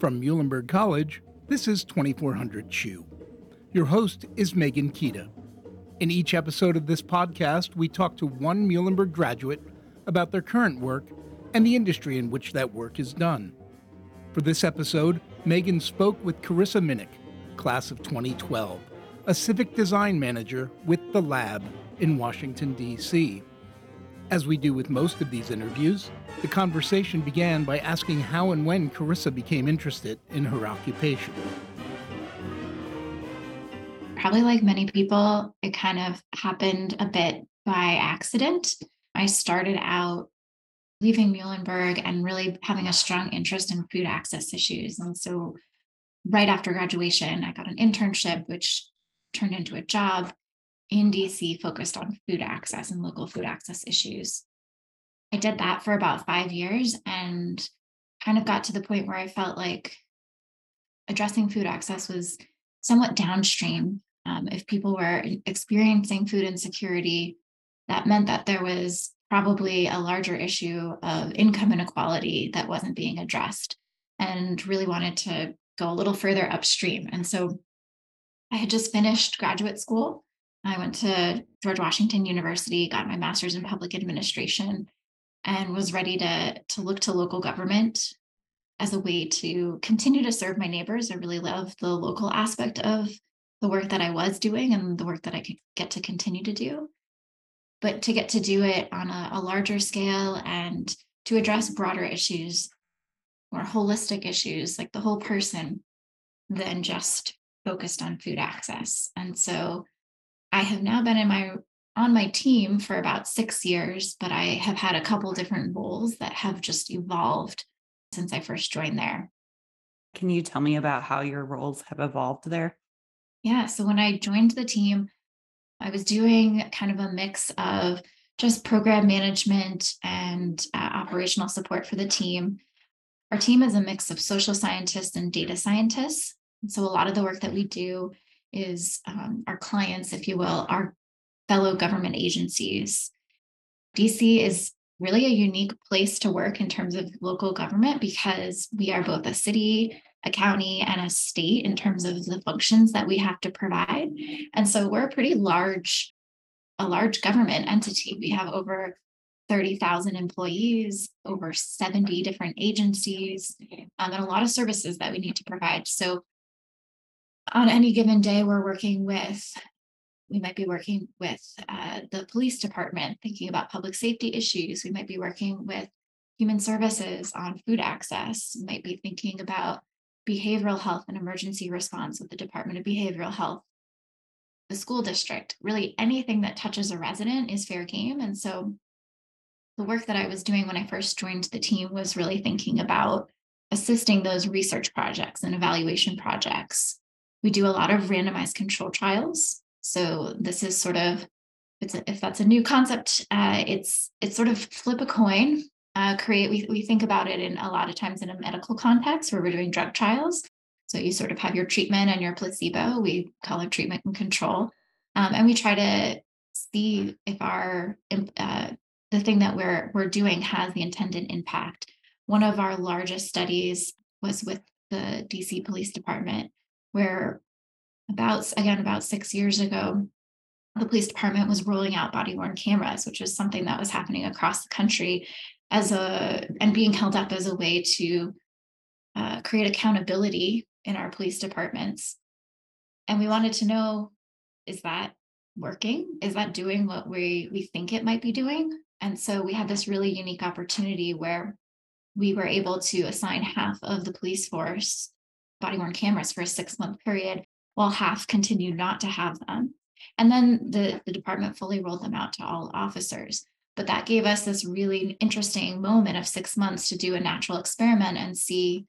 From Muhlenberg College, this is 2400 Chew. Your host is Megan Kita. In each episode of this podcast, we talk to one Muhlenberg graduate about their current work and the industry in which that work is done. For this episode, Megan spoke with Karissa Minnich, class of 2012, a civic design manager with The Lab in Washington, D.C. As we do with most of these interviews, the conversation began by asking how and when Karissa became interested in her occupation. Probably like many people, it kind of happened a bit by accident. I started out leaving Muhlenberg and really having a strong interest in food access issues. And so, right after graduation, I got an internship, which turned into a job in DC focused on food access and local food access issues. I did that for about five years and kind of got to the point where I felt like addressing food access was somewhat downstream. Um, if people were experiencing food insecurity, that meant that there was probably a larger issue of income inequality that wasn't being addressed and really wanted to go a little further upstream. And so I had just finished graduate school. I went to George Washington University, got my master's in public administration, and was ready to, to look to local government as a way to continue to serve my neighbors. I really love the local aspect of the work that I was doing and the work that I could get to continue to do but to get to do it on a, a larger scale and to address broader issues more holistic issues like the whole person than just focused on food access and so i have now been in my on my team for about six years but i have had a couple different roles that have just evolved since i first joined there can you tell me about how your roles have evolved there yeah so when i joined the team I was doing kind of a mix of just program management and uh, operational support for the team. Our team is a mix of social scientists and data scientists. And so a lot of the work that we do is um, our clients, if you will, our fellow government agencies. DC is really a unique place to work in terms of local government because we are both a city a county and a state in terms of the functions that we have to provide. And so we're a pretty large, a large government entity. We have over 30,000 employees, over 70 different agencies, um, and a lot of services that we need to provide. So on any given day, we're working with, we might be working with uh, the police department, thinking about public safety issues. We might be working with human services on food access, we might be thinking about behavioral health and emergency response with the Department of Behavioral Health, the school district, really anything that touches a resident is fair game. And so the work that I was doing when I first joined the team was really thinking about assisting those research projects and evaluation projects. We do a lot of randomized control trials. So this is sort of it's a, if that's a new concept, uh, it's it's sort of flip a coin uh, create, we, we think about it in a lot of times in a medical context where we're doing drug trials. So you sort of have your treatment and your placebo. We call it treatment and control. Um, and we try to see if our uh, the thing that we're we're doing has the intended impact. One of our largest studies was with the DC Police Department, where about again about six years ago, the police department was rolling out body worn cameras, which is something that was happening across the country as a and being held up as a way to uh, create accountability in our police departments. And we wanted to know is that working? Is that doing what we we think it might be doing? And so we had this really unique opportunity where we were able to assign half of the police force body worn cameras for a six month period while half continued not to have them and then the, the department fully rolled them out to all officers but that gave us this really interesting moment of six months to do a natural experiment and see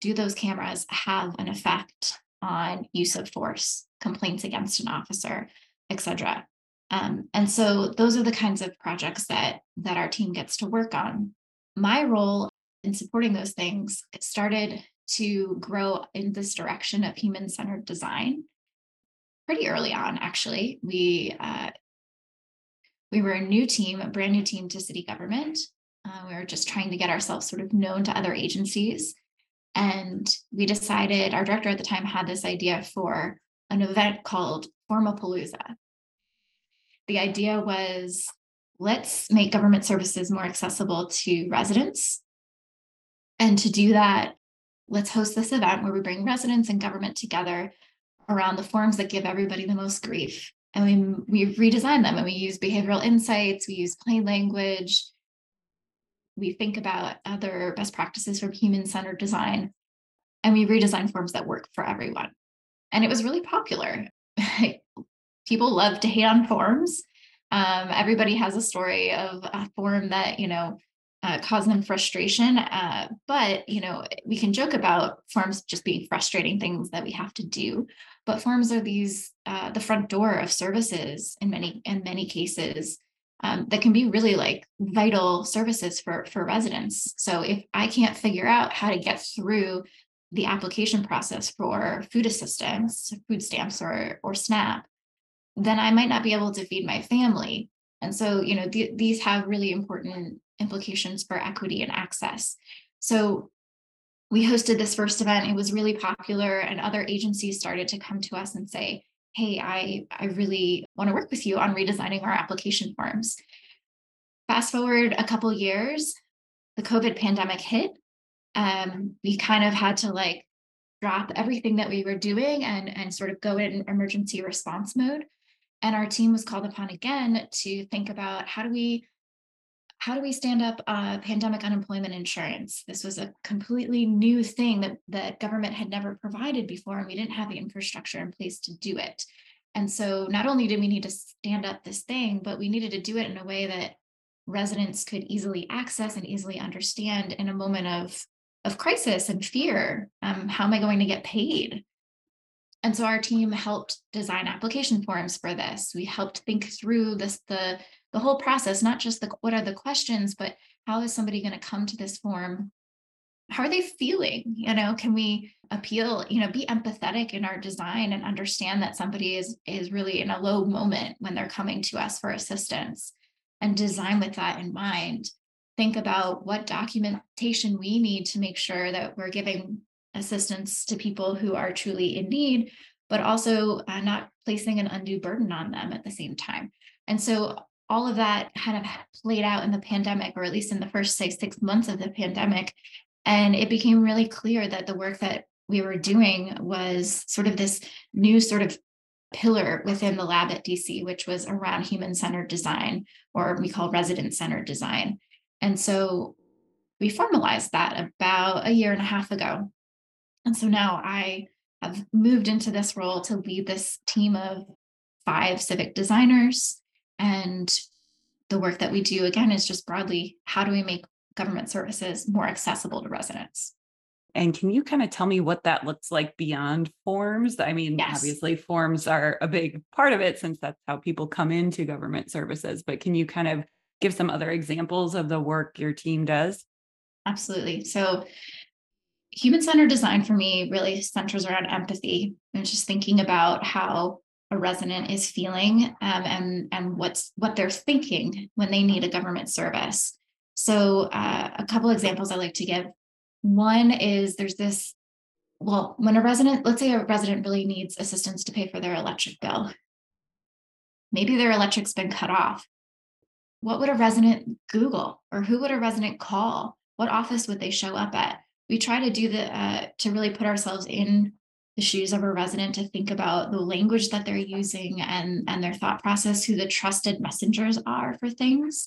do those cameras have an effect on use of force, complaints against an officer, etc. Um, and so those are the kinds of projects that that our team gets to work on. My role in supporting those things started to grow in this direction of human-centered design pretty early on. Actually, we uh, we were a new team, a brand new team to city government. Uh, we were just trying to get ourselves sort of known to other agencies. And we decided, our director at the time had this idea for an event called Formapalooza. The idea was let's make government services more accessible to residents. And to do that, let's host this event where we bring residents and government together around the forms that give everybody the most grief. And we, we redesign them and we use behavioral insights, we use plain language, we think about other best practices from human centered design, and we redesign forms that work for everyone. And it was really popular. People love to hate on forms. Um, everybody has a story of a form that, you know, uh, cause them frustration. Uh, but you know, we can joke about forms just being frustrating things that we have to do. But forms are these uh, the front door of services in many in many cases um, that can be really like vital services for for residents. So if I can't figure out how to get through the application process for food assistance, food stamps, or or SNAP, then I might not be able to feed my family. And so, you know, th- these have really important implications for equity and access. So we hosted this first event. It was really popular, and other agencies started to come to us and say, Hey, I, I really want to work with you on redesigning our application forms. Fast forward a couple years, the COVID pandemic hit. Um, we kind of had to like drop everything that we were doing and, and sort of go in emergency response mode. And our team was called upon again to think about how do we how do we stand up uh, pandemic unemployment insurance? This was a completely new thing that, the government had never provided before, and we didn't have the infrastructure in place to do it. And so not only did we need to stand up this thing, but we needed to do it in a way that residents could easily access and easily understand in a moment of, of crisis and fear. Um, how am I going to get paid? And so our team helped design application forms for this. We helped think through this the the whole process, not just the what are the questions, but how is somebody going to come to this form? How are they feeling? You know, can we appeal, you know, be empathetic in our design and understand that somebody is is really in a low moment when they're coming to us for assistance and design with that in mind. Think about what documentation we need to make sure that we're giving assistance to people who are truly in need, but also uh, not placing an undue burden on them at the same time. And so all of that kind of played out in the pandemic, or at least in the first, say, six months of the pandemic. And it became really clear that the work that we were doing was sort of this new sort of pillar within the lab at DC, which was around human centered design, or we call resident centered design. And so we formalized that about a year and a half ago. And so now I have moved into this role to lead this team of five civic designers and the work that we do, again, is just broadly how do we make government services more accessible to residents? And can you kind of tell me what that looks like beyond forms? I mean, yes. obviously, forms are a big part of it since that's how people come into government services. But can you kind of give some other examples of the work your team does? Absolutely. So, human centered design for me really centers around empathy and just thinking about how a resident is feeling um, and and what's what they're thinking when they need a government service. So uh, a couple examples I like to give. One is there's this well when a resident let's say a resident really needs assistance to pay for their electric bill. Maybe their electric's been cut off. What would a resident Google or who would a resident call? What office would they show up at? We try to do the uh, to really put ourselves in the shoes of a resident to think about the language that they're using and, and their thought process, who the trusted messengers are for things,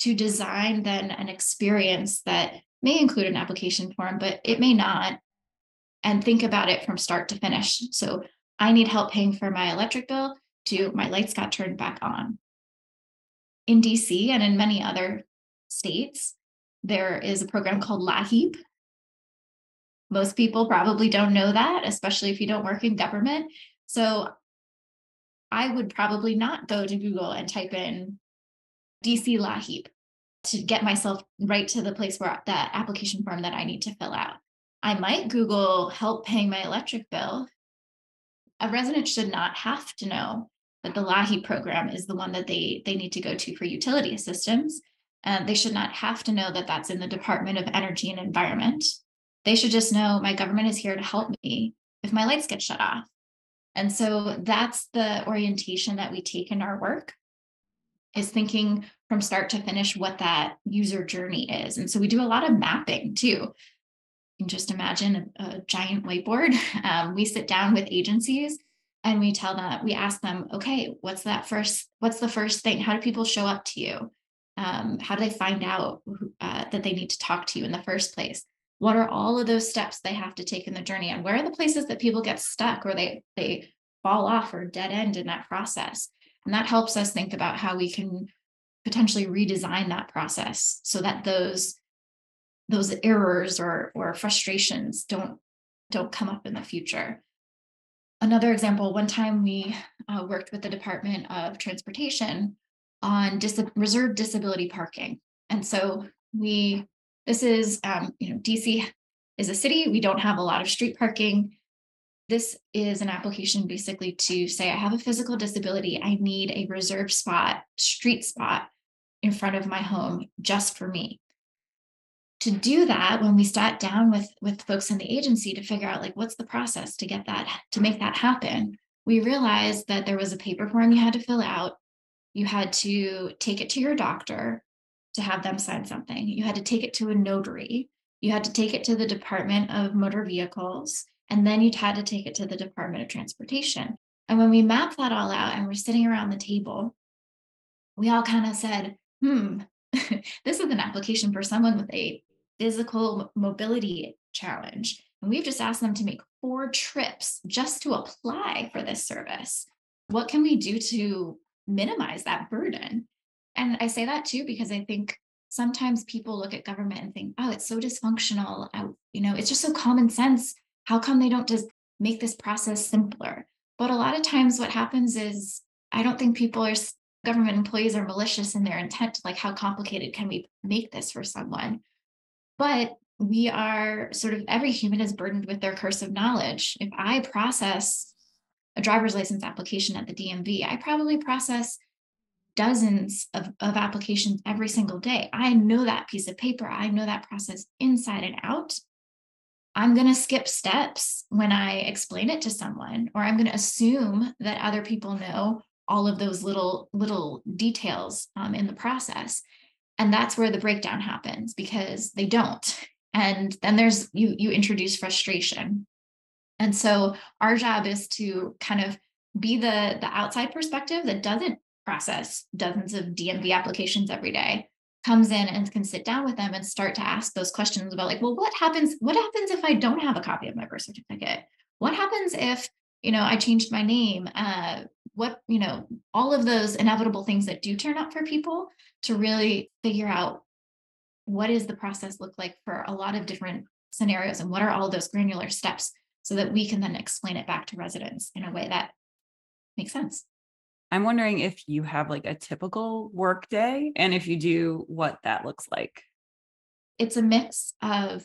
to design then an experience that may include an application form, but it may not, and think about it from start to finish. So I need help paying for my electric bill to my lights got turned back on. In DC and in many other states, there is a program called LIHEAP, most people probably don't know that, especially if you don't work in government. So I would probably not go to Google and type in DC LIHEAP to get myself right to the place where that application form that I need to fill out. I might Google help paying my electric bill. A resident should not have to know that the LIHEAP program is the one that they, they need to go to for utility assistance. And they should not have to know that that's in the Department of Energy and Environment They should just know my government is here to help me if my lights get shut off. And so that's the orientation that we take in our work is thinking from start to finish what that user journey is. And so we do a lot of mapping too. You can just imagine a, a giant whiteboard. Um, we sit down with agencies and we tell them, we ask them, okay, what's that first, what's the first thing? How do people show up to you? Um, how do they find out uh, that they need to talk to you in the first place? What are all of those steps they have to take in the journey? And where are the places that people get stuck or they they fall off or dead end in that process? And that helps us think about how we can potentially redesign that process so that those those errors or or frustrations don't don't come up in the future another example one time we uh, worked with the department of transportation on dis- reserved disability parking and so we this is um, you know dc is a city. We don't have a lot of street parking. This is an application basically to say i have a physical disability. I need a reserved spot street spot in front of my home just for me. To do that when we sat down with with folks in the agency to figure out like what's the process to get that to make that happen we realized that there was a paper form you had to fill out. You had to take it to your doctor to have them sign something you had to take it to a notary you had to take it to the department of motor vehicles and then you had to take it to the department of transportation and when we mapped that all out and we're sitting around the table we all kind of said hmm, this is an application for someone with a physical mobility challenge. And we've just asked them to make four trips just to apply for this service. What can we do to minimize that burden? And I say that too because I think sometimes people look at government and think, oh, it's so dysfunctional. I, you know, it's just so common sense. How come they don't just make this process simpler? But a lot of times what happens is I don't think people are government employees are malicious in their intent like how complicated can we make this for someone but we are sort of every human is burdened with their curse of knowledge if i process a driver's license application at the dmv i probably process dozens of, of applications every single day. I know that piece of paper. I know that process inside and out. I'm going to skip steps when i explain it to someone or i'm going to assume that other people know all of those little little details um, in the process. And that's where the breakdown happens because they don't. And then there's you you introduce frustration. And so our job is to kind of be the the outside perspective that doesn't process dozens of dmv applications every day comes in and can sit down with them and start to ask those questions about like well what happens what happens if i don't have a copy of my birth certificate? What happens if you know i changed my name? Uh, what you know all of those inevitable things that do turn up for people to really figure out what is the process look like for a lot of different scenarios and what are all those granular steps so that we can then explain it back to residents in a way that makes sense i'm wondering if you have like a typical work day and if you do what that looks like it's a mix of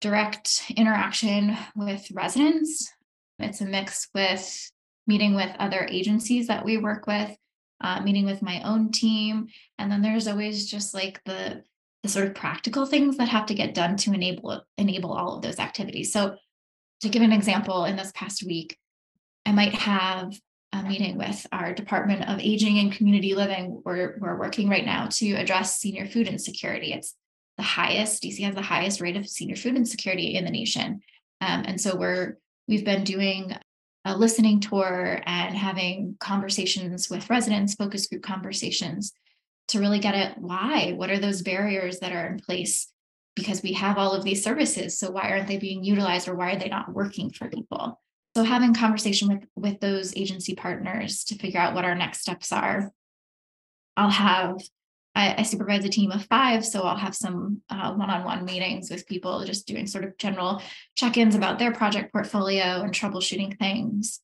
direct interaction with residents it's a mix with meeting with other agencies that we work with, uh, meeting with my own team. And then there's always just like the, the sort of practical things that have to get done to enable enable all of those activities. So to give an example, in this past week, I might have a meeting with our Department of Aging and Community Living. We're, we're working right now to address senior food insecurity. It's the highest, DC has the highest rate of senior food insecurity in the nation. Um, and so we're We've been doing a listening tour and having conversations with residents, focus group conversations to really get at why, what are those barriers that are in place? Because we have all of these services. So why aren't they being utilized or why are they not working for people? So having conversation with, with those agency partners to figure out what our next steps are. I'll have I, I, supervise a team of five, so I'll have some uh, one-on-one meetings with people, just doing sort of general check-ins about their project portfolio and troubleshooting things.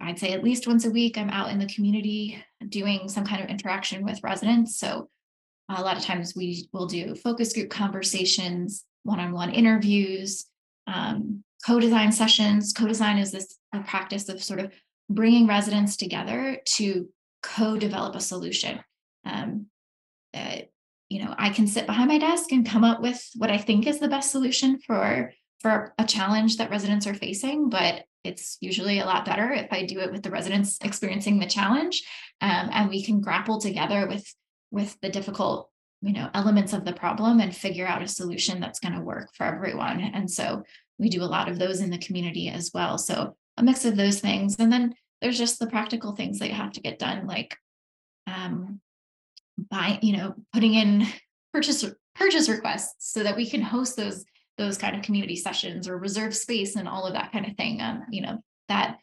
I'd say at least once a week, I'm out in the community doing some kind of interaction with residents. So a lot of times we will do focus group conversations, one-on-one interviews, um, co-design sessions. Co-design is this a practice of sort of bringing residents together to co-develop a solution um, uh, you know, I can sit behind my desk and come up with what I think is the best solution for for a challenge that residents are facing, but it's usually a lot better if I do it with the residents experiencing the challenge, um, and we can grapple together with with the difficult you know elements of the problem and figure out a solution that's going to work for everyone. And so we do a lot of those in the community as well. So a mix of those things, and then there's just the practical things that have to get done, like um, by you know putting in purchase purchase requests so that we can host those those kind of community sessions or reserve space and all of that kind of thing. Um, you know, that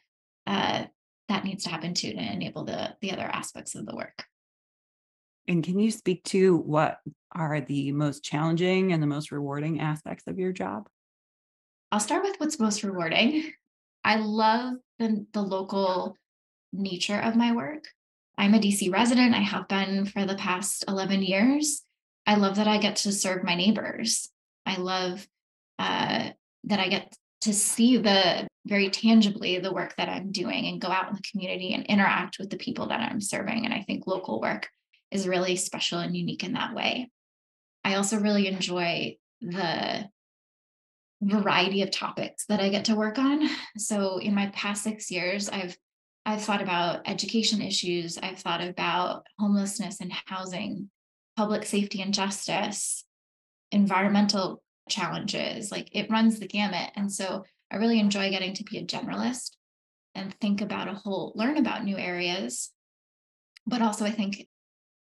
uh, that needs to happen too to enable the the other aspects of the work. And can you speak to what are the most challenging and the most rewarding aspects of your job? I'll start with what's most rewarding. I love the, the local nature of my work. I'm a DC resident. I have been for the past 11 years. I love that I get to serve my neighbors. I love uh, that I get to see the very tangibly the work that I'm doing and go out in the community and interact with the people that I'm serving. And I think local work is really special and unique in that way. I also really enjoy the variety of topics that I get to work on. So in my past 6 years I've I've thought about education issues, I've thought about homelessness and housing, public safety and justice, environmental challenges like it runs the gamut and so i really enjoy getting to be a generalist and think about a whole learn about new areas but also i think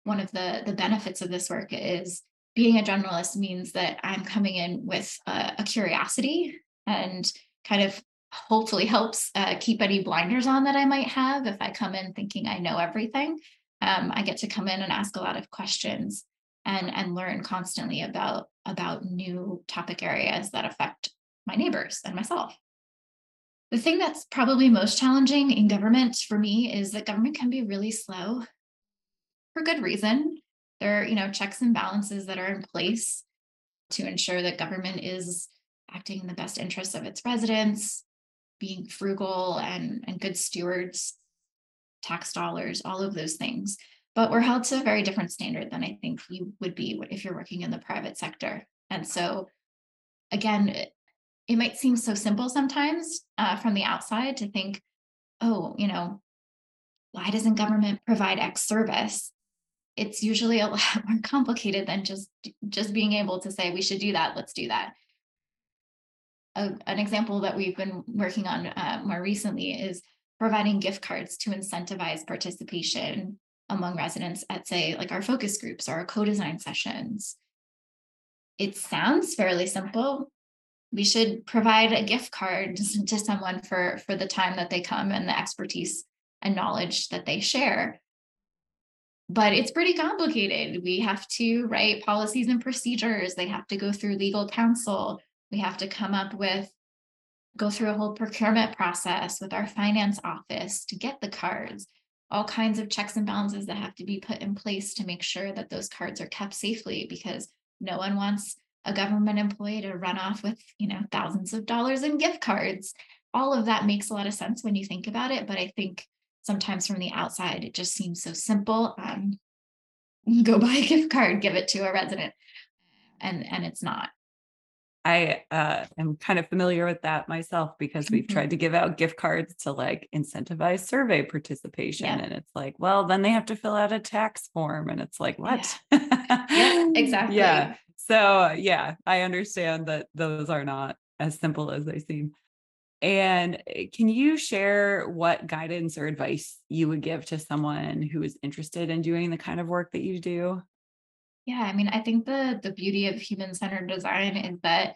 one of the the benefits of this work is being a generalist means that i'm coming in with a, a curiosity and kind of hopefully helps uh, keep any blinders on that i might have if i come in thinking i know everything um, i get to come in and ask a lot of questions and and learn constantly about about new topic areas that affect my neighbors and myself. The thing that's probably most challenging in government for me is that government can be really slow for good reason. There are, you know, checks and balances that are in place to ensure that government is acting in the best interests of its residents, being frugal and, and good stewards, tax dollars, all of those things but we're held to a very different standard than I think you would be if you're working in the private sector. And so, again, it, it might seem so simple sometimes uh, from the outside to think, oh, you know, why doesn't government provide X service? It's usually a lot more complicated than just just being able to say we should do that. Let's do that. A, an example that we've been working on uh, more recently is providing gift cards to incentivize participation among residents at say like our focus groups or our co-design sessions it sounds fairly simple we should provide a gift card to someone for for the time that they come and the expertise and knowledge that they share but it's pretty complicated. We have to write policies and procedures. They have to go through legal counsel. We have to come up with go through a whole procurement process with our finance office to get the cards. All kinds of checks and balances that have to be put in place to make sure that those cards are kept safely because no one wants a government employee to run off with you know thousands of dollars in gift cards. All of that makes a lot of sense when you think about it but i think sometimes from the outside it just seems so simple um, go buy a gift card give it to a resident and and it's not I uh, am kind of familiar with that myself because we've mm-hmm. tried to give out gift cards to like incentivize survey participation. Yeah. And it's like, well, then they have to fill out a tax form. And it's like, what? Yeah, yeah exactly. yeah. So, yeah, I understand that those are not as simple as they seem. And eh, can you share what guidance or advice you would give to someone who is interested in doing the kind of work that you do? Yeah, I mean, I think the the beauty of human-centered design is that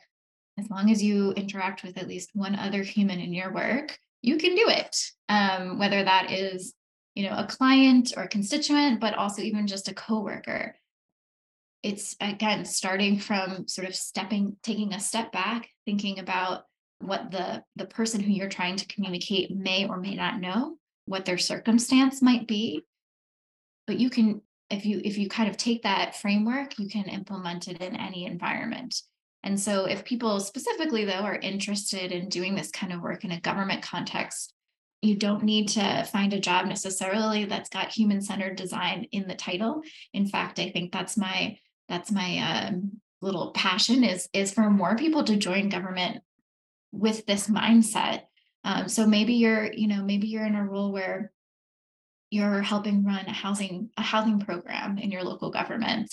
as long as you interact with at least one other human in your work, you can do it. Um, whether that is, you know, a client or a constituent, but also even just a coworker. It's again starting from sort of stepping, taking a step back, thinking about what the the person who you're trying to communicate may or may not know, what their circumstance might be. But you can if you if you kind of take that framework you can implement it in any environment and so if people specifically though are interested in doing this kind of work in a government context you don't need to find a job necessarily that's got human centered design in the title in fact i think that's my that's my um, little passion is is for more people to join government with this mindset. Um, so maybe you're, you know, maybe you're in a role where you're helping run a housing a housing program in your local government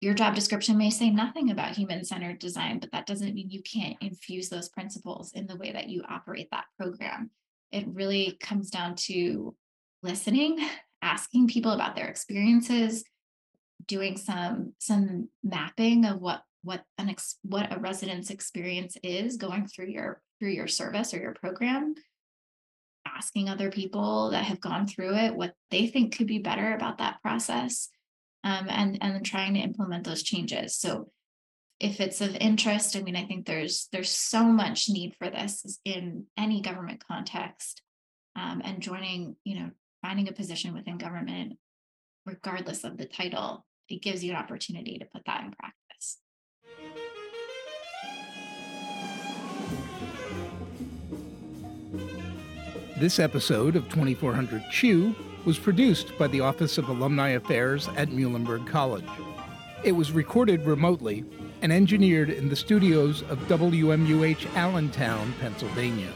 your job description may say nothing about human centered design, but that doesn't mean you can't infuse those principles in the way that you operate that program. It really comes down to listening, asking people about their experiences, doing some some mapping of what what an ex, what a resident's experience is going through your through your service or your program asking other people that have gone through it what they think could be better about that process um, and and trying to implement those changes. So if it's of interest, I mean, I think there's there's so much need for this in any government context, um, and joining, you know, finding a position within government, regardless of the title, it gives you an opportunity to put that in practice. This episode of 2400 Chew was produced by the Office of Alumni Affairs at Muhlenberg College. It was recorded remotely and engineered in the studios of WMUH Allentown, Pennsylvania.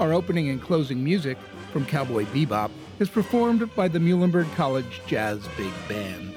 Our opening and closing music from Cowboy Bebop is performed by the Muhlenberg College Jazz Big Band.